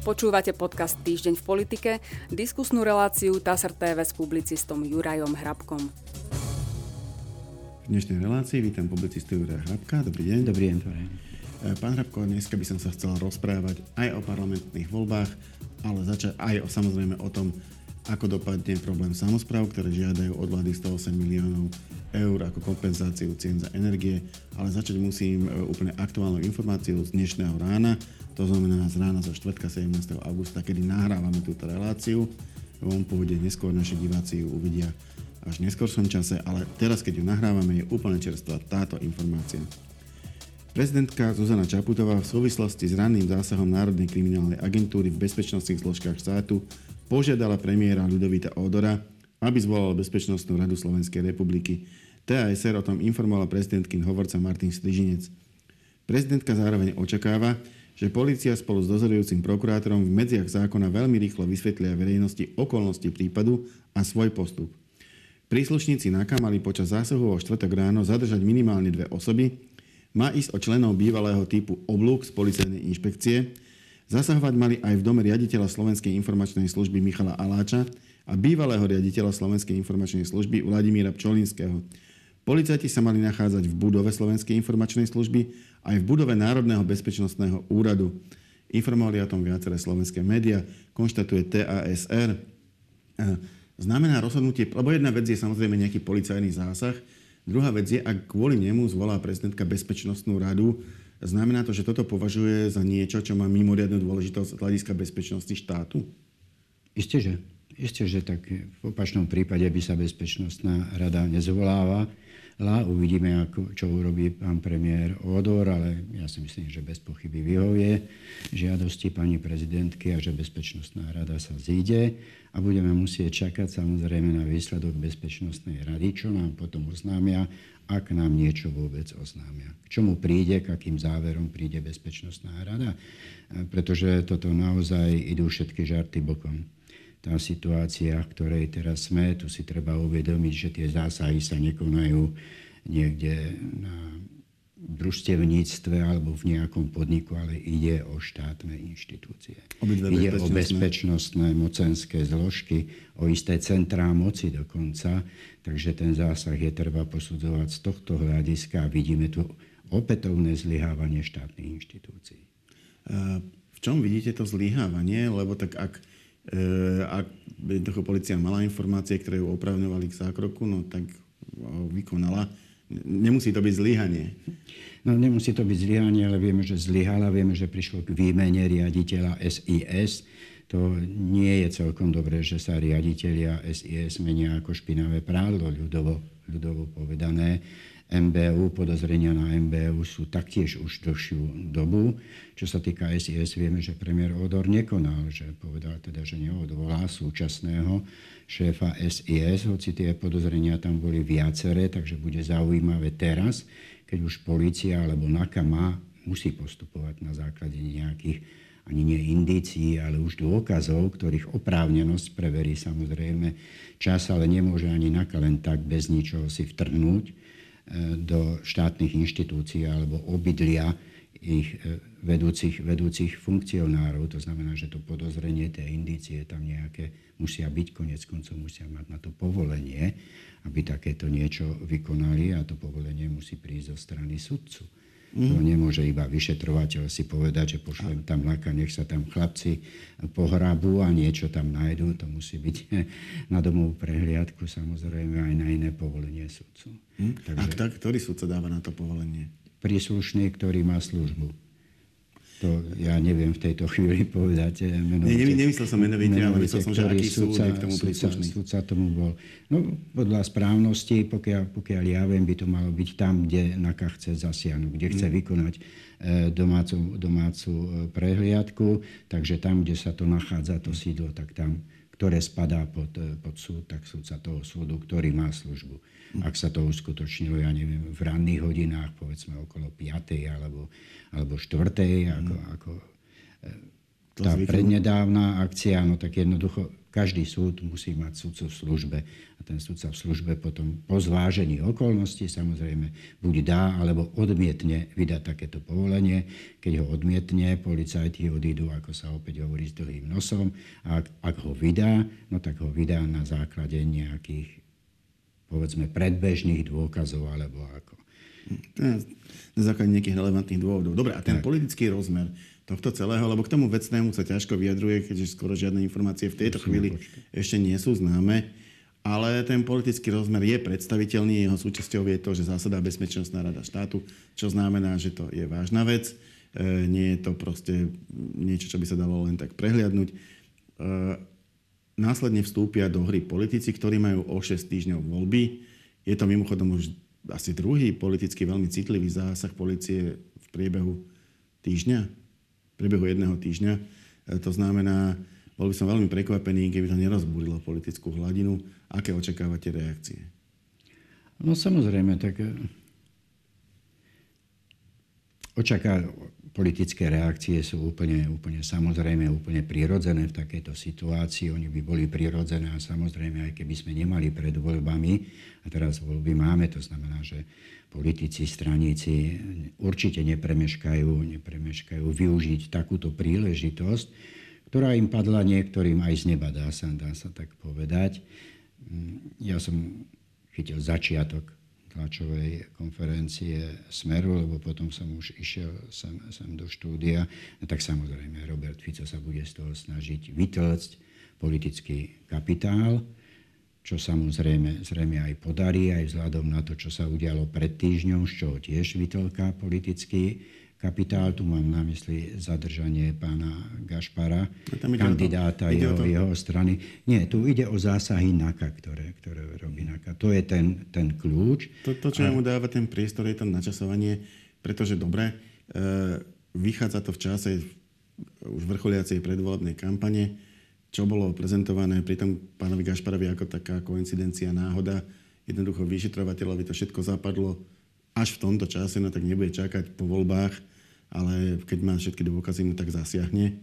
Počúvate podcast Týždeň v politike, diskusnú reláciu TASR TV s publicistom Jurajom Hrabkom. V dnešnej relácii vítam publicistu Juraja Hrabka. Dobrý deň. Dobrý deň, e, Pán Hrabko, dneska by som sa chcel rozprávať aj o parlamentných voľbách, ale začať aj o, samozrejme o tom, ako dopadne problém samozpráv, ktoré žiadajú od vlády 108 miliónov eur ako kompenzáciu cien za energie, ale začať musím e, úplne aktuálnou informáciou z dnešného rána, to znamená z rána zo 4. 17. augusta, kedy nahrávame túto reláciu. On pôjde neskôr, naši diváci ju uvidia až v neskôršom čase, ale teraz, keď ju nahrávame, je úplne čerstvá táto informácia. Prezidentka Zuzana Čaputová v súvislosti s ranným zásahom Národnej kriminálnej agentúry v bezpečnostných zložkách štátu požiadala premiéra Ľudovita Odora, aby zvolal Bezpečnostnú radu Slovenskej republiky. TASR o tom informovala prezidentkin hovorca Martin Strižinec. Prezidentka zároveň očakáva, že policia spolu s dozorujúcim prokurátorom v medziach zákona veľmi rýchlo vysvetlia verejnosti okolnosti prípadu a svoj postup. Príslušníci NAKA mali počas zásahu o štvrtok ráno zadržať minimálne dve osoby, má ísť o členov bývalého typu oblúk z policajnej inšpekcie, zasahovať mali aj v dome riaditeľa Slovenskej informačnej služby Michala Aláča a bývalého riaditeľa Slovenskej informačnej služby Vladimíra Pčolinského. Policajti sa mali nachádzať v budove Slovenskej informačnej služby aj v budove Národného bezpečnostného úradu. Informovali o tom viaceré slovenské médiá, konštatuje TASR. Znamená rozhodnutie, lebo jedna vec je samozrejme nejaký policajný zásah, druhá vec je, ak kvôli nemu zvolá prezidentka bezpečnostnú radu, znamená to, že toto považuje za niečo, čo má mimoriadnu dôležitosť z hľadiska bezpečnosti štátu? Isté, že. Isté, že tak v opačnom prípade by sa bezpečnostná rada nezvoláva. Uvidíme, ako, čo urobí pán premiér Odor, ale ja si myslím, že bez pochyby vyhovie žiadosti pani prezidentky a že Bezpečnostná rada sa zíde a budeme musieť čakať samozrejme na výsledok Bezpečnostnej rady, čo nám potom oznámia, ak nám niečo vôbec oznámia. K čomu príde, k akým záverom príde Bezpečnostná rada, pretože toto naozaj idú všetky žarty bokom tá situácia, v ktorej teraz sme, tu si treba uvedomiť, že tie zásahy sa nekonajú niekde na družstevníctve alebo v nejakom podniku, ale ide o štátne inštitúcie. ide o bezpečnostné mocenské zložky, o isté centrá moci dokonca, takže ten zásah je treba posudzovať z tohto hľadiska a vidíme tu opätovné zlyhávanie štátnych inštitúcií. V čom vidíte to zlyhávanie? Lebo tak ak ak jednoducho policia mala informácie, ktoré ju opravňovali k zákroku, no tak ho vykonala. Nemusí to byť zlyhanie. No nemusí to byť zlyhanie, ale vieme, že zlyhala. Vieme, že prišlo k výmene riaditeľa SIS. To nie je celkom dobré, že sa riaditeľia SIS menia ako špinavé prádlo, ľudovo, ľudovo povedané. MBU, podozrenia na MBU sú taktiež už dlhšiu dobu. Čo sa týka SIS, vieme, že premiér Odor nekonal, že povedal teda, že neodvolá súčasného šéfa SIS, hoci tie podozrenia tam boli viaceré, takže bude zaujímavé teraz, keď už policia alebo NAKA má, musí postupovať na základe nejakých ani nie indícií, ale už dôkazov, ktorých oprávnenosť preverí samozrejme čas, ale nemôže ani NAKA len tak bez ničoho si vtrhnúť do štátnych inštitúcií alebo obydlia ich e, vedúcich, vedúcich funkcionárov. To znamená, že to podozrenie, tie indície tam nejaké musia byť, konec koncov musia mať na to povolenie, aby takéto niečo vykonali a to povolenie musí prísť zo strany sudcu. Mm. To nemôže iba vyšetrovateľ si povedať, že pošlem tam laka, nech sa tam chlapci pohrabú a niečo tam nájdú. To musí byť na domovú prehliadku, samozrejme aj na iné povolenie sudcu. Mm. Takže, a ktorý sudca dáva na to povolenie? Príslušný, ktorý má službu. To ja neviem v tejto chvíli povedať. Eh, menovite, Nie, nemyslel som menovite, ale myslel som, že aký súd je k tomu príslušný. Súdca tomu bol. No, podľa správnosti, pokiaľ, pokiaľ ja viem, by to malo byť tam, kde NAKA chce zasiahnuť, kde chce mm. vykonať e, domácu, domácu eh, prehliadku, takže tam, kde sa to nachádza, to sídlo, tak tam ktoré spadá pod, pod súd, tak súdca toho súdu, ktorý má službu. Ak sa to uskutočnilo, ja neviem, v ranných hodinách, povedzme okolo 5. alebo, alebo 4. ako, ako e, tá prednedávna akcia, no tak jednoducho každý súd musí mať sudcu v službe a ten sudca v službe potom po zvážení okolností samozrejme buď dá alebo odmietne vydať takéto povolenie. Keď ho odmietne, policajti odídu, ako sa opäť hovorí, s dlhým nosom a ak, ak ho vydá, no tak ho vydá na základe nejakých povedzme predbežných dôkazov alebo ako. Na základe nejakých relevantných dôvodov. Dobre, a ten tak. politický rozmer tohto celého, lebo k tomu vecnému sa ťažko vyjadruje, keďže skoro žiadne informácie v tejto chvíli ešte nie sú známe. Ale ten politický rozmer je predstaviteľný, jeho súčasťou je to, že zásada Bezpečnostná rada štátu, čo znamená, že to je vážna vec. E, nie je to proste niečo, čo by sa dalo len tak prehliadnúť. E, následne vstúpia do hry politici, ktorí majú o 6 týždňov voľby. Je to mimochodom už asi druhý politicky veľmi citlivý zásah policie v priebehu týždňa priebehu jedného týždňa. E, to znamená, bol by som veľmi prekvapený, keby to nerozbúrilo politickú hladinu. Aké očakávate reakcie? No samozrejme, tak e, očaká, politické reakcie sú úplne, úplne samozrejme, úplne prirodzené v takejto situácii. Oni by boli prirodzené a samozrejme, aj keby sme nemali pred voľbami, a teraz voľby máme, to znamená, že politici, straníci určite nepremeškajú, nepremeškajú využiť takúto príležitosť, ktorá im padla niektorým aj z neba, dá sa, dá sa tak povedať. Ja som chytil začiatok tlačovej konferencie Smeru, lebo potom som už išiel sem, sem do štúdia. No tak samozrejme Robert Fico sa bude z toho snažiť vytlcť politický kapitál čo samozrejme zrejme aj podarí, aj vzhľadom na to, čo sa udialo pred týždňom, z čoho tiež vytlká politický kapitál. Tu mám na mysli zadržanie pána Gašpara, kandidáta to, jeho, to... jeho strany. Nie, tu ide o zásahy NAKA, ktoré, ktoré robí NAKA. To je ten, ten kľúč. To, to čo a... mu dáva ten priestor, je to načasovanie, pretože dobre, e, vychádza to v čase už vrcholiacej predvolebnej kampane, čo bolo prezentované pri tom pánovi Gašparovi ako taká koincidencia, náhoda. Jednoducho vyšetrovateľovi to všetko zapadlo až v tomto čase, no tak nebude čakať po voľbách, ale keď má všetky dôkazy, no tak zasiahne.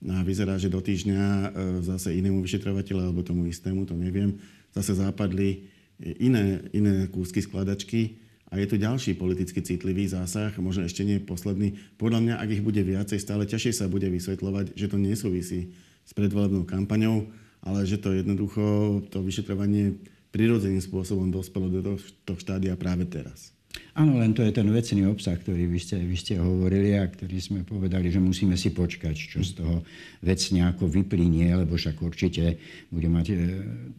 No a vyzerá, že do týždňa e, zase inému vyšetrovateľu alebo tomu istému, to neviem, zase západli iné, iné kúsky skladačky a je tu ďalší politicky citlivý zásah, možno ešte nie posledný. Podľa mňa, ak ich bude viacej, stále ťažšie sa bude vysvetľovať, že to nesúvisí s predvolebnou kampaňou, ale že to jednoducho, to vyšetrovanie prirodzeným spôsobom dospelo do toho štádia práve teraz. Áno, len to je ten vecný obsah, ktorý vy ste, vy ste hovorili a ktorý sme povedali, že musíme si počkať, čo z toho vecne ako vyplynie, lebo však určite bude mať e,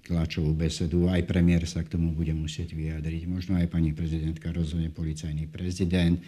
tlačovú besedu, aj premiér sa k tomu bude musieť vyjadriť, možno aj pani prezidentka rozhodne, policajný prezident,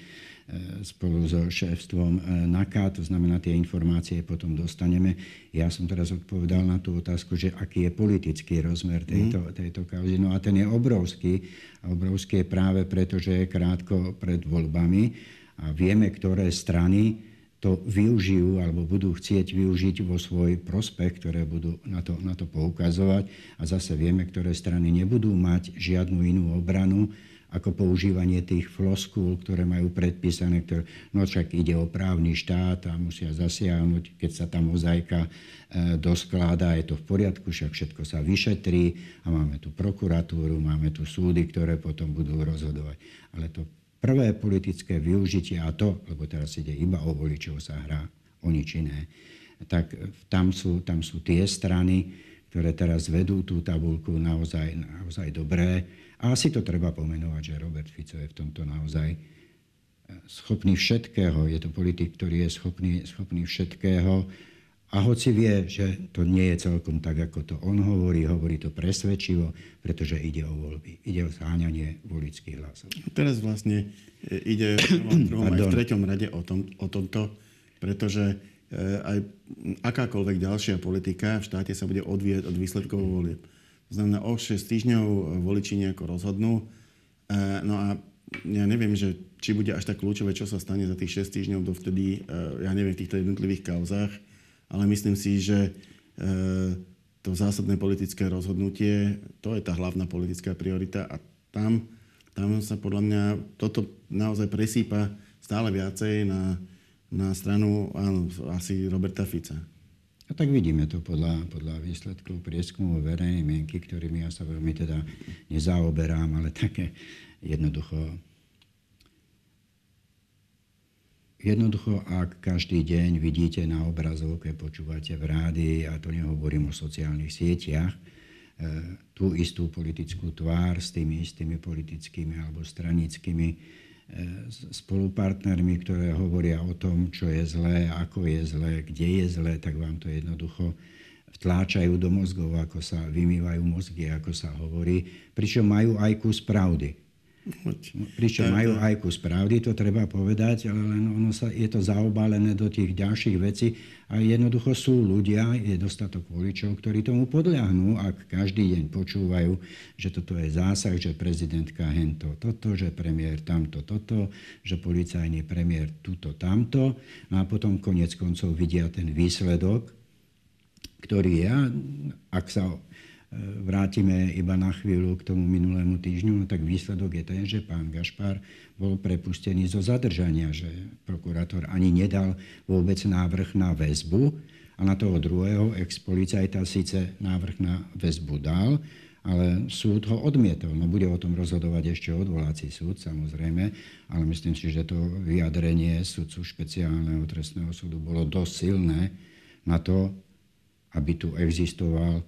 spolu so šéfstvom e, NAKA, to znamená, tie informácie potom dostaneme. Ja som teraz odpovedal na tú otázku, že aký je politický rozmer tejto, mm. tejto kauzy. No a ten je obrovský. A obrovský je práve preto, že je krátko pred voľbami a vieme, ktoré strany to využijú alebo budú chcieť využiť vo svoj prospech, ktoré budú na to, na to poukazovať. A zase vieme, ktoré strany nebudú mať žiadnu inú obranu, ako používanie tých floskúl, ktoré majú predpísané, ktoré, no však ide o právny štát a musia zasiahnuť, keď sa tá mozaika e, doskláda, je to v poriadku, však všetko sa vyšetrí a máme tu prokuratúru, máme tu súdy, ktoré potom budú rozhodovať. Ale to prvé politické využitie, a to, lebo teraz ide iba o voličov sa hrá, o nič iné, tak tam sú, tam sú tie strany, ktoré teraz vedú tú tabulku naozaj, naozaj dobré a asi to treba pomenovať, že Robert Fico je v tomto naozaj e, schopný všetkého. Je to politik, ktorý je schopný, schopný všetkého. A hoci vie, že to nie je celkom tak, ako to on hovorí, hovorí to presvedčivo, pretože ide o voľby. Ide o zháňanie volických hlasov. Teraz vlastne e, ide v aj v treťom rade o, tom, o tomto, pretože aj akákoľvek ďalšia politika v štáte sa bude odvieť od výsledkov volieb. To znamená, o 6 týždňov voliči nejako rozhodnú. E, no a ja neviem, že či bude až tak kľúčové, čo sa stane za tých 6 týždňov dovtedy, e, ja neviem, v týchto jednotlivých kauzách, ale myslím si, že e, to zásadné politické rozhodnutie, to je tá hlavná politická priorita a tam, tam sa podľa mňa toto naozaj presýpa stále viacej na, na stranu áno, asi Roberta Fica. A tak vidíme to podľa, podľa výsledkov prieskumu verejnej mienky, ktorými ja sa veľmi teda nezaoberám, ale také jednoducho Jednoducho, ak každý deň vidíte na obrazovke, počúvate v rádii, a to nehovorím o sociálnych sieťach, e, tú istú politickú tvár s tými istými politickými alebo stranickými spolupartnermi, ktoré hovoria o tom, čo je zlé, ako je zlé, kde je zlé, tak vám to jednoducho vtláčajú do mozgov, ako sa vymývajú mozgy, ako sa hovorí, pričom majú aj kus pravdy. Pričom majú aj kus pravdy, to treba povedať, ale len ono sa, je to zaobalené do tých ďalších vecí a jednoducho sú ľudia, je dostatok voličov, ktorí tomu podľahnú, ak každý deň počúvajú, že toto je zásah, že prezidentka hento toto, že premiér tamto toto, že policajný premiér tuto tamto. No a potom konec koncov vidia ten výsledok, ktorý ja, ak sa vrátime iba na chvíľu k tomu minulému týždňu, no tak výsledok je ten, že pán Gašpar bol prepustený zo zadržania, že prokurátor ani nedal vôbec návrh na väzbu a na toho druhého ex-policajta síce návrh na väzbu dal, ale súd ho odmietol. No bude o tom rozhodovať ešte odvolací súd, samozrejme, ale myslím si, že to vyjadrenie sudcu špeciálneho trestného súdu bolo dosť silné na to, aby tu existoval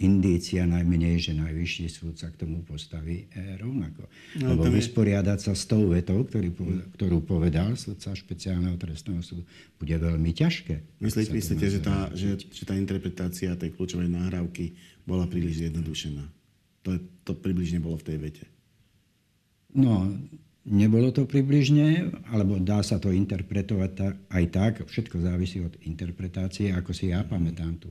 indícia najmenej, že najvyšší súd sa k tomu postaví e, rovnako. No, Lebo vysporiadať sa s tou vetou, ktorý, ktorú povedal sudca špeciálneho trestného súdu, bude veľmi ťažké. Myslíte, myslíte že, tá, že, že tá interpretácia tej kľúčovej nahrávky bola príliš zjednodušená? To, to približne bolo v tej vete. No, nebolo to približne, alebo dá sa to interpretovať aj tak. Všetko závisí od interpretácie, ako si ja pamätám tú,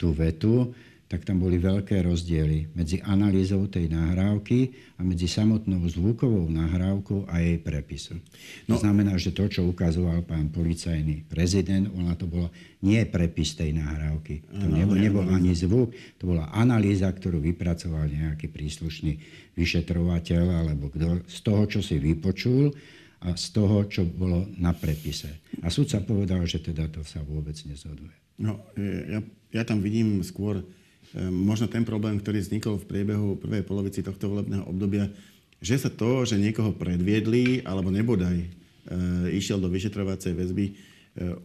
tú vetu tak tam boli veľké rozdiely medzi analýzou tej nahrávky a medzi samotnou zvukovou nahrávkou a jej prepisom. No. To znamená, že to, čo ukazoval pán policajný prezident, ona to bolo nie prepis tej nahrávky. To nebol, nebol ani zvuk, to bola analýza, ktorú vypracoval nejaký príslušný vyšetrovateľ alebo kto, z toho, čo si vypočul a z toho, čo bolo na prepise. A súd sa povedal, že teda to sa vôbec nezhoduje. No, ja, ja tam vidím skôr možno ten problém, ktorý vznikol v priebehu prvej polovici tohto volebného obdobia, že sa to, že niekoho predviedli, alebo nebodaj e, išiel do vyšetrovacej väzby, e,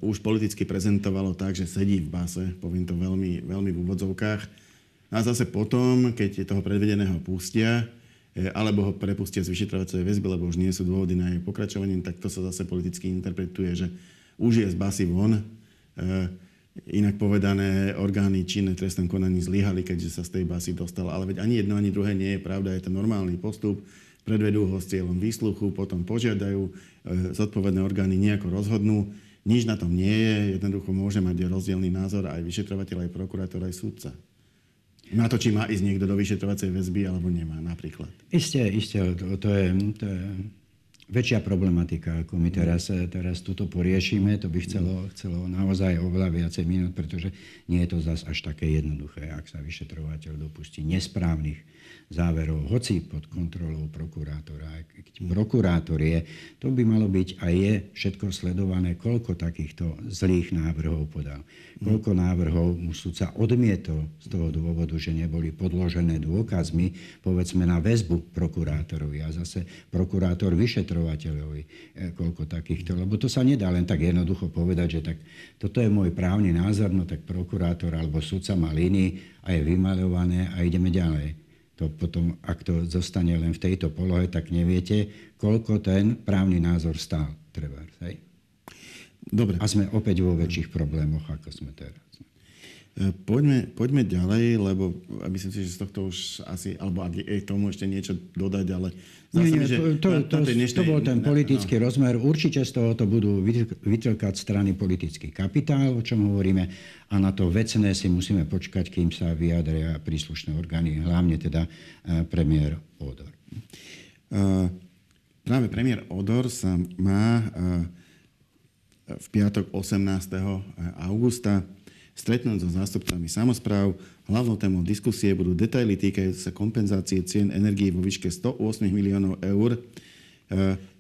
už politicky prezentovalo tak, že sedí v base, poviem to veľmi, veľmi v úvodzovkách. A zase potom, keď toho predvedeného pustia, e, alebo ho prepustia z vyšetrovacej väzby, lebo už nie sú dôvody na jej pokračovanie, tak to sa zase politicky interpretuje, že už je z basy von. E, Inak povedané, orgány činné trestnom konaní zlyhali, keďže sa z tej basy dostal. Ale veď ani jedno, ani druhé nie je pravda. Je to normálny postup. Predvedú ho s cieľom výsluchu, potom požiadajú, e, zodpovedné orgány nejako rozhodnú. Nič na tom nie je. Jednoducho môže mať rozdielný názor aj vyšetrovateľ, aj prokurátor, aj sudca. Na to, či má ísť niekto do vyšetrovacej väzby, alebo nemá napríklad. Isté, isté. To, je, to je väčšia problematika, ako my teraz, teraz tuto poriešime. To by chcelo, chcelo naozaj oveľa viacej minút, pretože nie je to zase až také jednoduché, ak sa vyšetrovateľ dopustí nesprávnych záverov, hoci pod kontrolou prokurátora. Keď prokurátor je, to by malo byť a je všetko sledované, koľko takýchto zlých návrhov podal. Koľko návrhov mu sudca odmietol z toho dôvodu, že neboli podložené dôkazmi, povedzme na väzbu prokurátorovi a zase prokurátor vyšetrovateľovi, e, koľko takýchto. Lebo to sa nedá len tak jednoducho povedať, že tak toto je môj právny názor, no tak prokurátor alebo sudca má línii a je vymaľované a ideme ďalej to potom, ak to zostane len v tejto polohe, tak neviete, koľko ten právny názor stál. Treba, hej? Dobre. A sme opäť vo väčších problémoch, ako sme teraz. E, poďme, poďme ďalej, lebo myslím si, že z tohto už asi, alebo ak je tomu ešte niečo dodať, ale nie, nie, že to, to, to, dnešnej, to bol ten politický no. rozmer. Určite z toho to budú vytlkať strany politický kapitál, o čom hovoríme, a na to vecné si musíme počkať, kým sa vyjadria príslušné orgány, hlavne teda e, premiér Odor. Uh, práve premiér Odor sa má uh, v piatok 18. augusta stretnúť so zástupcami samozpráv. Hlavnou témou diskusie budú detaily týkajúce sa kompenzácie cien energií vo výške 108 miliónov eur. E,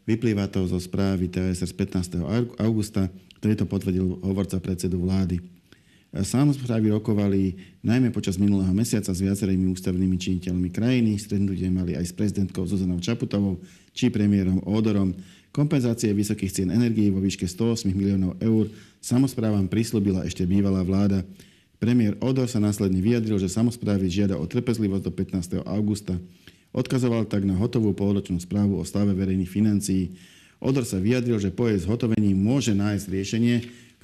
vyplýva to zo správy TSR z 15. augusta, ktorý to potvrdil hovorca predsedu vlády. E, Samozprávy rokovali najmä počas minulého mesiaca s viacerými ústavnými činiteľmi krajiny. Stretnutie mali aj s prezidentkou Zuzanou Čaputovou či premiérom Ódorom. Kompenzácie vysokých cien energií vo výške 108 miliónov eur samozprávam prislúbila ešte bývalá vláda. Premiér Odor sa následne vyjadril, že samozprávy žiada o trpezlivosť do 15. augusta. Odkazoval tak na hotovú polročnú správu o stave verejných financií. Odor sa vyjadril, že po jej zhotovení môže nájsť riešenie,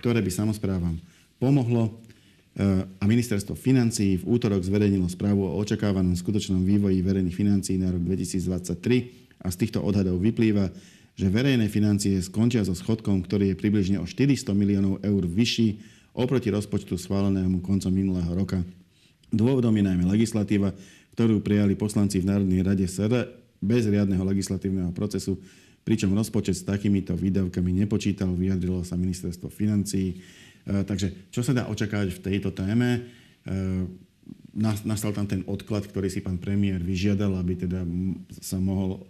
ktoré by samozprávam pomohlo eh, a ministerstvo financií v útorok zverejnilo správu o očakávanom skutočnom vývoji verejných financií na rok 2023 a z týchto odhadov vyplýva, že verejné financie skončia so schodkom, ktorý je približne o 400 miliónov eur vyšší oproti rozpočtu schválenému koncom minulého roka. Dôvodom je najmä legislatíva, ktorú prijali poslanci v Národnej rade SR bez riadneho legislatívneho procesu, pričom rozpočet s takýmito výdavkami nepočítal, vyjadrilo sa ministerstvo financií. Eh, takže čo sa dá očakávať v tejto téme? Eh, nastal tam ten odklad, ktorý si pán premiér vyžiadal, aby teda sa mohol,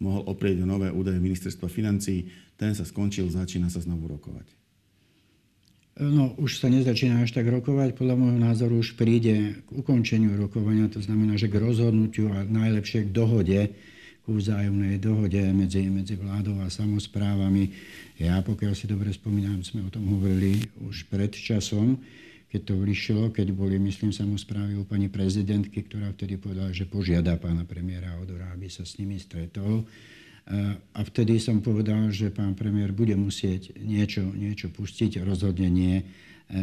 mohol oprieť o nové údaje ministerstva financií. Ten sa skončil, začína sa znovu rokovať. No, už sa nezačína až tak rokovať. Podľa môjho názoru už príde k ukončeniu rokovania, to znamená, že k rozhodnutiu a najlepšie k dohode ku vzájomnej dohode medzi, medzi vládou a samozprávami. Ja, pokiaľ si dobre spomínam, sme o tom hovorili už pred časom, keď to vyšlo, keď boli, myslím, samozprávy u pani prezidentky, ktorá vtedy povedala, že požiada pána premiéra Odora, aby sa s nimi stretol. A vtedy som povedal, že pán premiér bude musieť niečo, niečo pustiť, rozhodne nie e,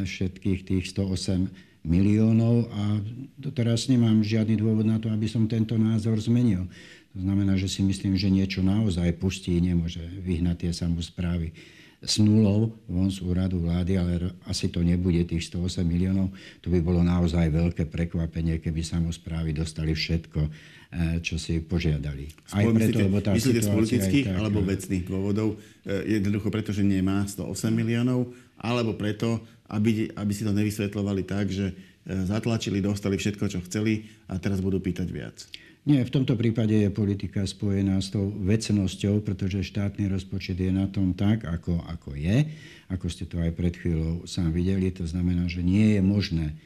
všetkých tých 108 miliónov a doteraz nemám žiadny dôvod na to, aby som tento názor zmenil. To znamená, že si myslím, že niečo naozaj pustí, nemôže vyhnať tie samozprávy s nulou von z úradu vlády, ale asi to nebude tých 108 miliónov. To by bolo naozaj veľké prekvapenie, keby samozprávy dostali všetko, eh, čo si požiadali. Aj preto, lebo tá myslíte z politických tak, alebo vecných dôvodov? Eh, jednoducho preto, že nemá 108 miliónov, alebo preto, aby, aby si to nevysvetľovali tak, že zatlačili, dostali všetko, čo chceli a teraz budú pýtať viac. Nie, v tomto prípade je politika spojená s tou vecnosťou, pretože štátny rozpočet je na tom tak, ako, ako je. Ako ste to aj pred chvíľou sám videli, to znamená, že nie je možné,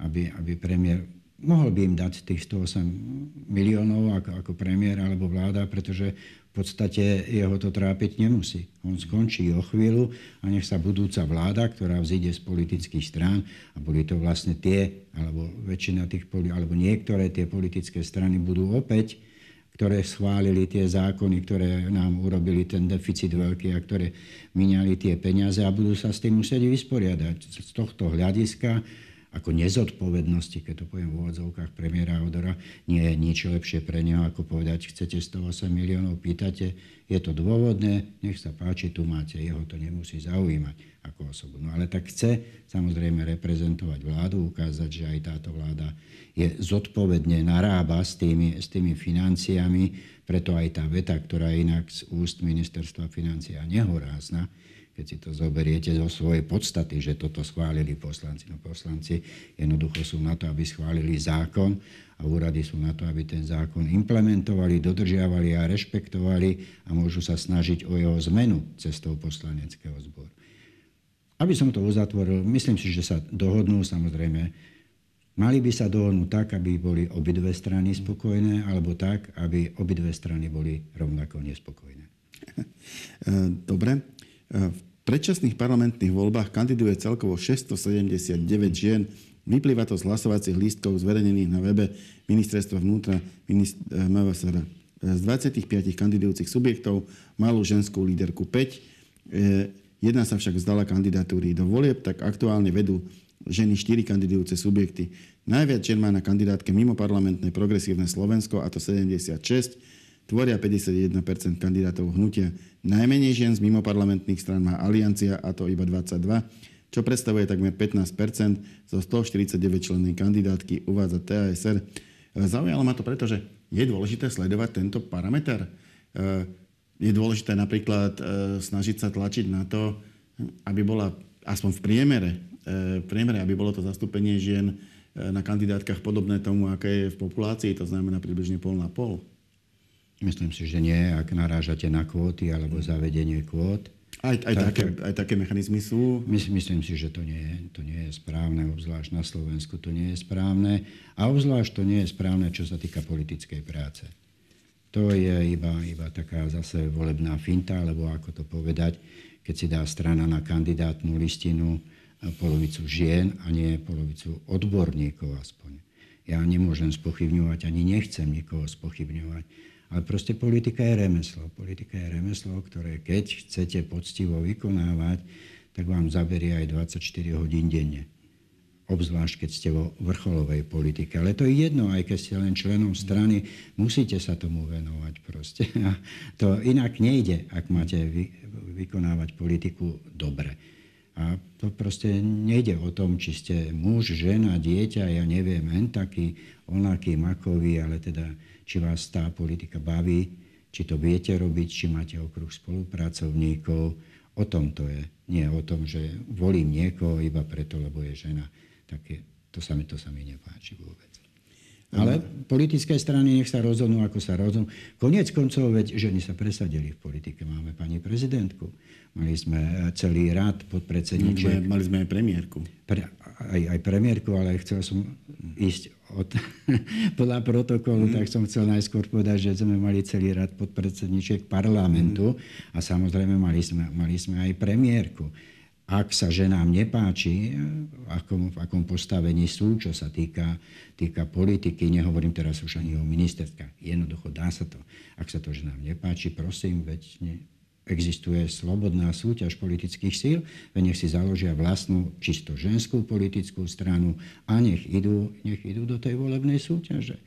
aby, aby premiér mohol by im dať tých 108 miliónov ako, ako premiér alebo vláda, pretože v podstate jeho to trápiť nemusí. On skončí o chvíľu a nech sa budúca vláda, ktorá vzíde z politických strán, a boli to vlastne tie, alebo väčšina tých, alebo niektoré tie politické strany budú opäť, ktoré schválili tie zákony, ktoré nám urobili ten deficit veľký a ktoré miniali tie peniaze a budú sa s tým musieť vysporiadať. Z tohto hľadiska ako nezodpovednosti, keď to poviem v úvodzovkách premiéra Odora, nie je nič lepšie pre neho, ako povedať, chcete 108 miliónov, pýtate, je to dôvodné, nech sa páči, tu máte, jeho to nemusí zaujímať ako osobu. No ale tak chce samozrejme reprezentovať vládu, ukázať, že aj táto vláda je zodpovedne narába s tými, s tými financiami, preto aj tá veta, ktorá je inak z úst ministerstva financia nehorázna, keď si to zoberiete zo svojej podstaty, že toto schválili poslanci. No poslanci jednoducho sú na to, aby schválili zákon a úrady sú na to, aby ten zákon implementovali, dodržiavali a rešpektovali a môžu sa snažiť o jeho zmenu cestou poslaneckého zboru. Aby som to uzatvoril, myslím si, že sa dohodnú samozrejme Mali by sa dohodnúť tak, aby boli obidve strany spokojné, alebo tak, aby obidve strany boli rovnako nespokojné. Dobre. V predčasných parlamentných voľbách kandiduje celkovo 679 žien. Vyplýva to z hlasovacích lístkov zverejnených na webe Ministerstva vnútra MVSR. Z 25 kandidujúcich subjektov malú ženskú líderku 5. E, jedna sa však vzdala kandidatúry do volieb, tak aktuálne vedú ženy 4 kandidujúce subjekty. Najviac žien má na kandidátke mimo parlamentné progresívne Slovensko, a to 76, tvoria 51% kandidátov hnutia. Najmenej žien z mimoparlamentných strán má Aliancia, a to iba 22, čo predstavuje takmer 15% zo 149 člennej kandidátky, uvádza TASR. Zaujalo ma to preto, že je dôležité sledovať tento parameter. Je dôležité napríklad e, snažiť sa tlačiť na to, aby bola aspoň v priemere, e, v priemere, aby bolo to zastúpenie žien e, na kandidátkach podobné tomu, aké je v populácii, to znamená približne pol na pol. Myslím si, že nie, ak narážate na kvóty alebo zavedenie kvót. Aj, aj, tak, také, aj také mechanizmy sú? Myslím si, že to nie, je, to nie je správne, obzvlášť na Slovensku to nie je správne. A obzvlášť to nie je správne, čo sa týka politickej práce. To je iba, iba taká zase volebná finta, alebo ako to povedať, keď si dá strana na kandidátnu listinu polovicu žien a nie polovicu odborníkov aspoň. Ja nemôžem spochybňovať, ani nechcem nikoho spochybňovať ale proste politika je remeslo. Politika je remeslo, ktoré keď chcete poctivo vykonávať, tak vám zaberie aj 24 hodín denne. Obzvlášť, keď ste vo vrcholovej politike. Ale to je jedno, aj keď ste len členom strany, musíte sa tomu venovať proste. A to inak nejde, ak máte vy, vykonávať politiku dobre. A to proste nejde o tom, či ste muž, žena, dieťa, ja neviem, hen taký, onaký, makový, ale teda či vás tá politika baví, či to viete robiť, či máte okruh spolupracovníkov. O tom to je. Nie o tom, že volím niekoho iba preto, lebo je žena. Tak je, to, sa mi, to sa mi nepáči vôbec. Ale politické strany nech sa rozhodnú, ako sa rozhodnú. Konec koncov, veď ženy sa presadili v politike. Máme pani prezidentku, mali sme e, celý rad podpredsedníčiek. Mali, mali sme aj premiérku. Pre, aj, aj premiérku, ale chcel som ísť od, podľa protokolu, mm. tak som chcel najskôr povedať, že sme mali celý rad podpredsedníčiek parlamentu mm. a samozrejme mali sme, mali sme aj premiérku ak sa ženám nepáči, v akom, v akom postavení sú, čo sa týka, týka politiky, nehovorím teraz už ani o ministerkách, jednoducho dá sa to. Ak sa to ženám nepáči, prosím, veď ne, existuje slobodná súťaž politických síl, nech si založia vlastnú čisto ženskú politickú stranu a nech idú, nech idú do tej volebnej súťaže.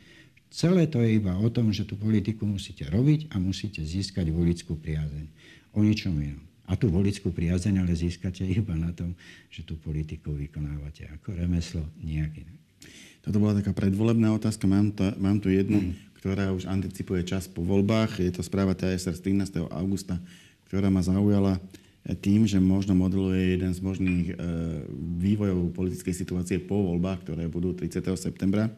Celé to je iba o tom, že tú politiku musíte robiť a musíte získať volickú priazeň. O ničom inom. A tú volickú priazeň ale získate iba na tom, že tú politiku vykonávate ako remeslo, nejak inak. Toto bola taká predvolebná otázka. Mám, to, mám tu jednu, mm. ktorá už anticipuje čas po voľbách. Je to správa TSR z 13. augusta, ktorá ma zaujala tým, že možno modeluje jeden z možných e, vývojov politickej situácie po voľbách, ktoré budú 30. septembra. E,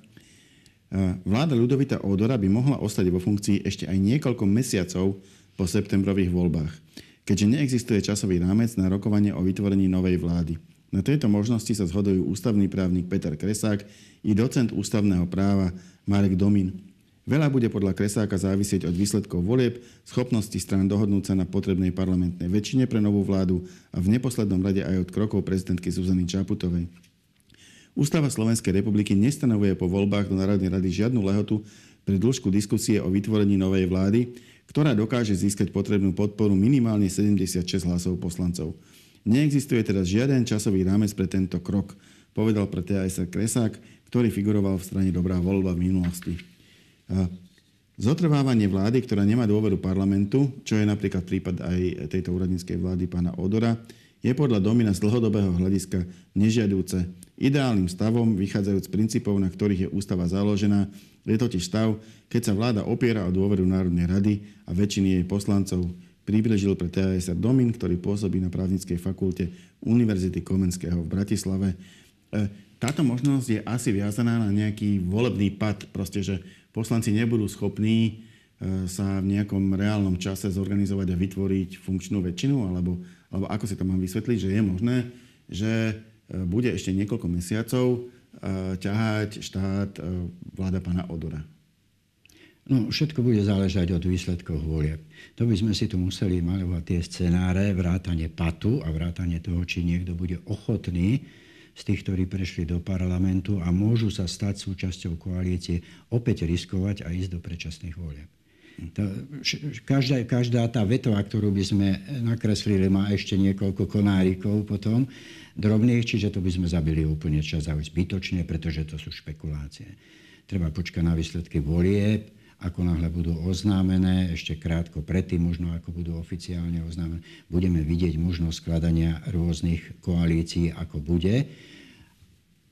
vláda Ľudovita Odora by mohla ostať vo funkcii ešte aj niekoľko mesiacov po septembrových voľbách keďže neexistuje časový rámec na rokovanie o vytvorení novej vlády. Na tejto možnosti sa zhodujú ústavný právnik Peter Kresák i docent ústavného práva Marek Domin. Veľa bude podľa Kresáka závisieť od výsledkov volieb, schopnosti strán dohodnúť sa na potrebnej parlamentnej väčšine pre novú vládu a v neposlednom rade aj od krokov prezidentky Zuzany Čaputovej. Ústava Slovenskej republiky nestanovuje po voľbách do Národnej rady žiadnu lehotu pre dĺžku diskusie o vytvorení novej vlády, ktorá dokáže získať potrebnú podporu minimálne 76 hlasov poslancov. Neexistuje teraz žiaden časový rámec pre tento krok, povedal pre TASR Kresák, ktorý figuroval v strane Dobrá voľba v minulosti. Zotrvávanie vlády, ktorá nemá dôveru parlamentu, čo je napríklad prípad aj tejto úradníckej vlády pána Odora, je podľa Domina z dlhodobého hľadiska nežiadúce. Ideálnym stavom, vychádzajúc z princípov, na ktorých je ústava založená, je totiž stav, keď sa vláda opiera o dôveru Národnej rady a väčšiny jej poslancov, približil pre TASR Domin, ktorý pôsobí na právnickej fakulte Univerzity Komenského v Bratislave. E, táto možnosť je asi viazaná na nejaký volebný pad, proste, že poslanci nebudú schopní e, sa v nejakom reálnom čase zorganizovať a vytvoriť funkčnú väčšinu, alebo, alebo ako si to mám vysvetliť, že je možné, že e, bude ešte niekoľko mesiacov ťahať štát vláda pána Odora. No, všetko bude záležať od výsledkov volieb. To by sme si tu museli malovať tie scenáre, vrátanie patu a vrátanie toho, či niekto bude ochotný z tých, ktorí prešli do parlamentu a môžu sa stať súčasťou koalície, opäť riskovať a ísť do predčasných volieb. Každá, každá tá vetová, ktorú by sme nakreslili, má ešte niekoľko konárikov potom, drobných, čiže to by sme zabili úplne čas a zbytočne, pretože to sú špekulácie. Treba počkať na výsledky volieb, ako náhle budú oznámené, ešte krátko predtým, možno ako budú oficiálne oznámené, budeme vidieť možnosť skladania rôznych koalícií, ako bude.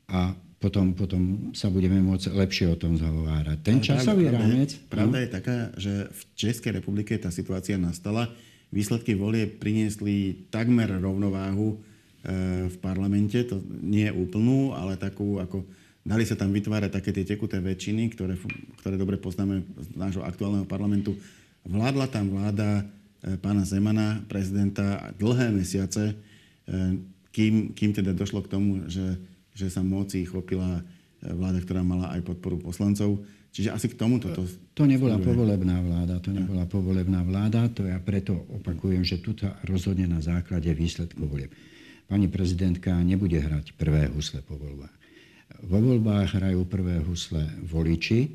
A potom, potom sa budeme môcť lepšie o tom zahovárať. Ten Ale časový pravda, rámec... Pravda no? je taká, že v Českej republike tá situácia nastala. Výsledky volie priniesli takmer rovnováhu e, v parlamente. To nie úplnú, ale takú ako Dali sa tam vytvárať také tie tekuté väčšiny, ktoré, ktoré dobre poznáme z nášho aktuálneho parlamentu. Vládla tam vláda pána Zemana, prezidenta, dlhé mesiace, kým, kým teda došlo k tomu, že, že sa moci chopila vláda, ktorá mala aj podporu poslancov. Čiže asi k tomuto to... To nebola povolebná vláda, to nebola povolebná vláda, to ja preto opakujem, že tu rozhodne na základe výsledkov volieb. Pani prezidentka nebude hrať prvé husle po voľbách. Vo voľbách hrajú prvé husle voliči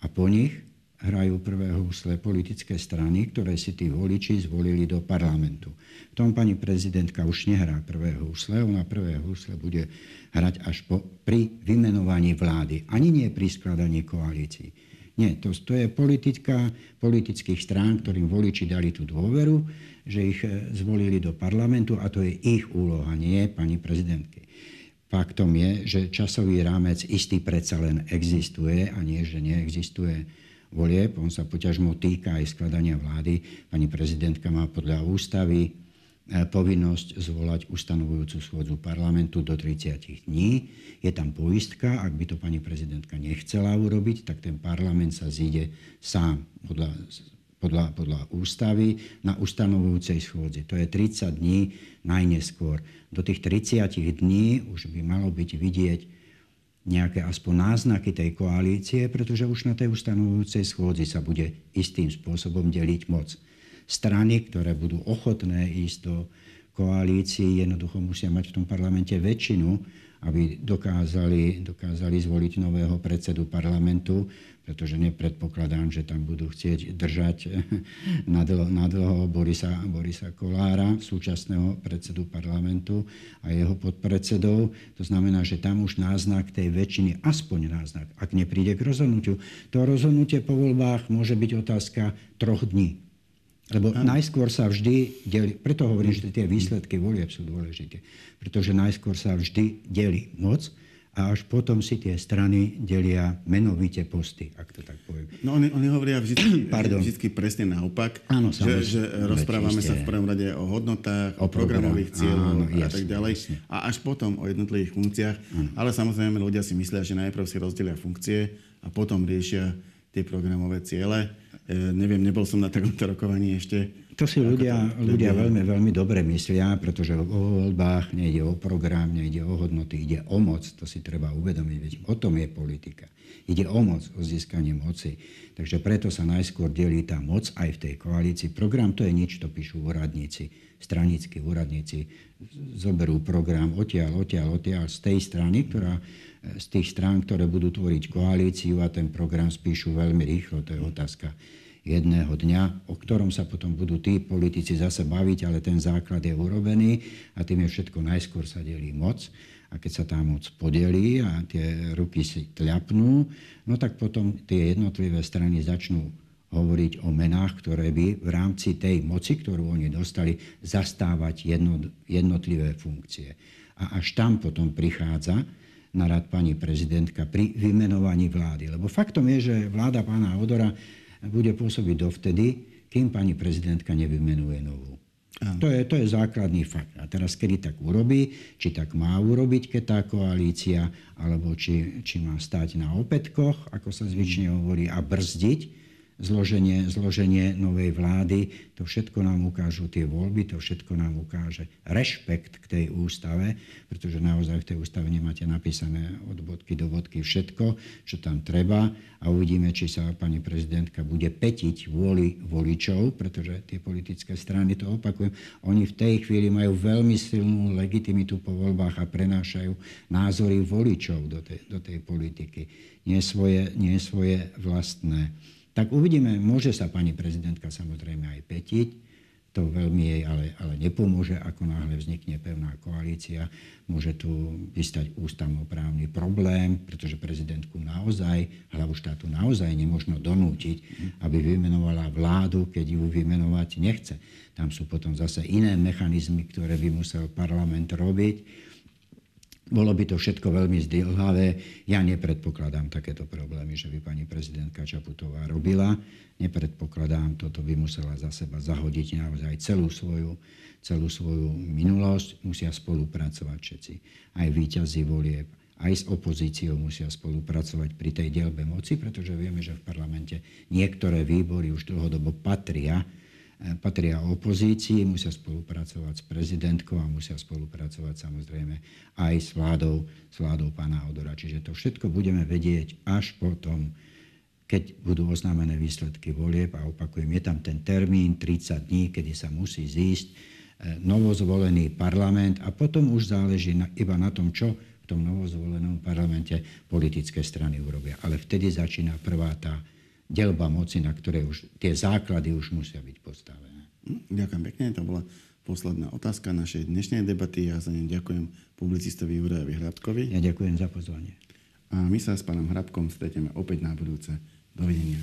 a po nich hrajú prvé husle politické strany, ktoré si tí voliči zvolili do parlamentu. V tom pani prezidentka už nehrá prvé husle, ona prvé husle bude hrať až po, pri vymenovaní vlády. Ani nie pri skladaní koalícií. Nie, to, to je politika politických strán, ktorým voliči dali tú dôveru, že ich e, zvolili do parlamentu a to je ich úloha, nie pani prezidentky. Faktom je, že časový rámec istý predsa len existuje a nie, že neexistuje volieb. On sa poťažmo týka aj skladania vlády. Pani prezidentka má podľa ústavy E, povinnosť zvolať ustanovujúcu schôdzu parlamentu do 30 dní. Je tam poistka, ak by to pani prezidentka nechcela urobiť, tak ten parlament sa zíde sám podľa, podľa, podľa ústavy na ustanovujúcej schôdzi. To je 30 dní najneskôr. Do tých 30 dní už by malo byť vidieť nejaké aspoň náznaky tej koalície, pretože už na tej ustanovujúcej schôdzi sa bude istým spôsobom deliť moc strany, ktoré budú ochotné ísť do koalícií, jednoducho musia mať v tom parlamente väčšinu, aby dokázali, dokázali zvoliť nového predsedu parlamentu, pretože nepredpokladám, že tam budú chcieť držať nadlho, nadlho Borisa, Borisa Kolára, súčasného predsedu parlamentu a jeho podpredsedov. To znamená, že tam už náznak tej väčšiny, aspoň náznak, ak nepríde k rozhodnutiu. To rozhodnutie po voľbách môže byť otázka troch dní lebo ano. najskôr sa vždy delí, preto hovorím, že tie výsledky volieb sú dôležité, pretože najskôr sa vždy delí moc a až potom si tie strany delia menovite posty, ak to tak poviem. No oni, oni hovoria vždy, vždy presne naopak, áno, že, že rozprávame sa v prvom rade o hodnotách, o, o programových cieľoch a tak ďalej jasne. a až potom o jednotlivých funkciách. Áno. Ale samozrejme ľudia si myslia, že najprv si rozdelia funkcie a potom riešia tie programové ciele. E, neviem, nebol som na takomto rokovaní ešte. To si ľudia, to, ľudia veľmi, veľmi dobre myslia, pretože o voľbách nejde o program, nejde o hodnoty, ide o moc. To si treba uvedomiť, veď o tom je politika. Ide o moc, o získanie moci. Takže preto sa najskôr delí tá moc aj v tej koalícii. Program to je nič, to píšu úradníci, stranickí úradníci. Zoberú program odtiaľ, odtiaľ, odtiaľ z tej strany, ktorá z tých strán, ktoré budú tvoriť koalíciu a ten program spíšu veľmi rýchlo. To je otázka jedného dňa, o ktorom sa potom budú tí politici zase baviť, ale ten základ je urobený a tým je všetko najskôr sa delí moc. A keď sa tá moc podelí a tie ruky si tľapnú, no tak potom tie jednotlivé strany začnú hovoriť o menách, ktoré by v rámci tej moci, ktorú oni dostali, zastávať jednotlivé funkcie. A až tam potom prichádza na rad pani prezidentka pri vymenovaní vlády. Lebo faktom je, že vláda pána Odora bude pôsobiť dovtedy, kým pani prezidentka nevymenuje novú. To je, to je základný fakt. A teraz, kedy tak urobí, či tak má urobiť, keď tá koalícia, alebo či, či má stať na opätkoch, ako sa zvyčne hovorí, a brzdiť, zloženie, zloženie novej vlády, to všetko nám ukážu tie voľby, to všetko nám ukáže rešpekt k tej ústave, pretože naozaj v tej ústave nemáte napísané od bodky do bodky všetko, čo tam treba. A uvidíme, či sa pani prezidentka bude petiť vôli voličov, pretože tie politické strany, to opakujem, oni v tej chvíli majú veľmi silnú legitimitu po voľbách a prenášajú názory voličov do tej, do tej politiky, nie svoje, nie svoje vlastné. Tak uvidíme, môže sa pani prezidentka samozrejme aj petiť, to veľmi jej ale, ale nepomôže, ako náhle vznikne pevná koalícia. Môže tu vystať ústavnoprávny problém, pretože prezidentku naozaj, hlavu štátu naozaj nemožno donútiť, aby vymenovala vládu, keď ju vymenovať nechce. Tam sú potom zase iné mechanizmy, ktoré by musel parlament robiť bolo by to všetko veľmi zdlhavé. Ja nepredpokladám takéto problémy, že by pani prezidentka Čaputová robila. Nepredpokladám, toto by musela za seba zahodiť naozaj celú svoju, celú svoju minulosť. Musia spolupracovať všetci. Aj výťazí volieb, aj s opozíciou musia spolupracovať pri tej dielbe moci, pretože vieme, že v parlamente niektoré výbory už dlhodobo patria patria opozícii, musia spolupracovať s prezidentkou a musia spolupracovať samozrejme aj s vládou, s vládou pána Odora. Čiže to všetko budeme vedieť až potom, keď budú oznámené výsledky volieb a opakujem, je tam ten termín 30 dní, kedy sa musí zísť e, novozvolený parlament a potom už záleží na, iba na tom, čo v tom novozvolenom parlamente politické strany urobia. Ale vtedy začína prvá tá delba moci, na ktorej už tie základy už musia byť postavené. Hm, ďakujem pekne, to bola posledná otázka našej dnešnej debaty. Ja za ne ďakujem publicistovi Jurajovi Hrabkovi. Ja ďakujem za pozvanie. A my sa s pánom Hrabkom stretneme opäť na budúce. Dovidenia.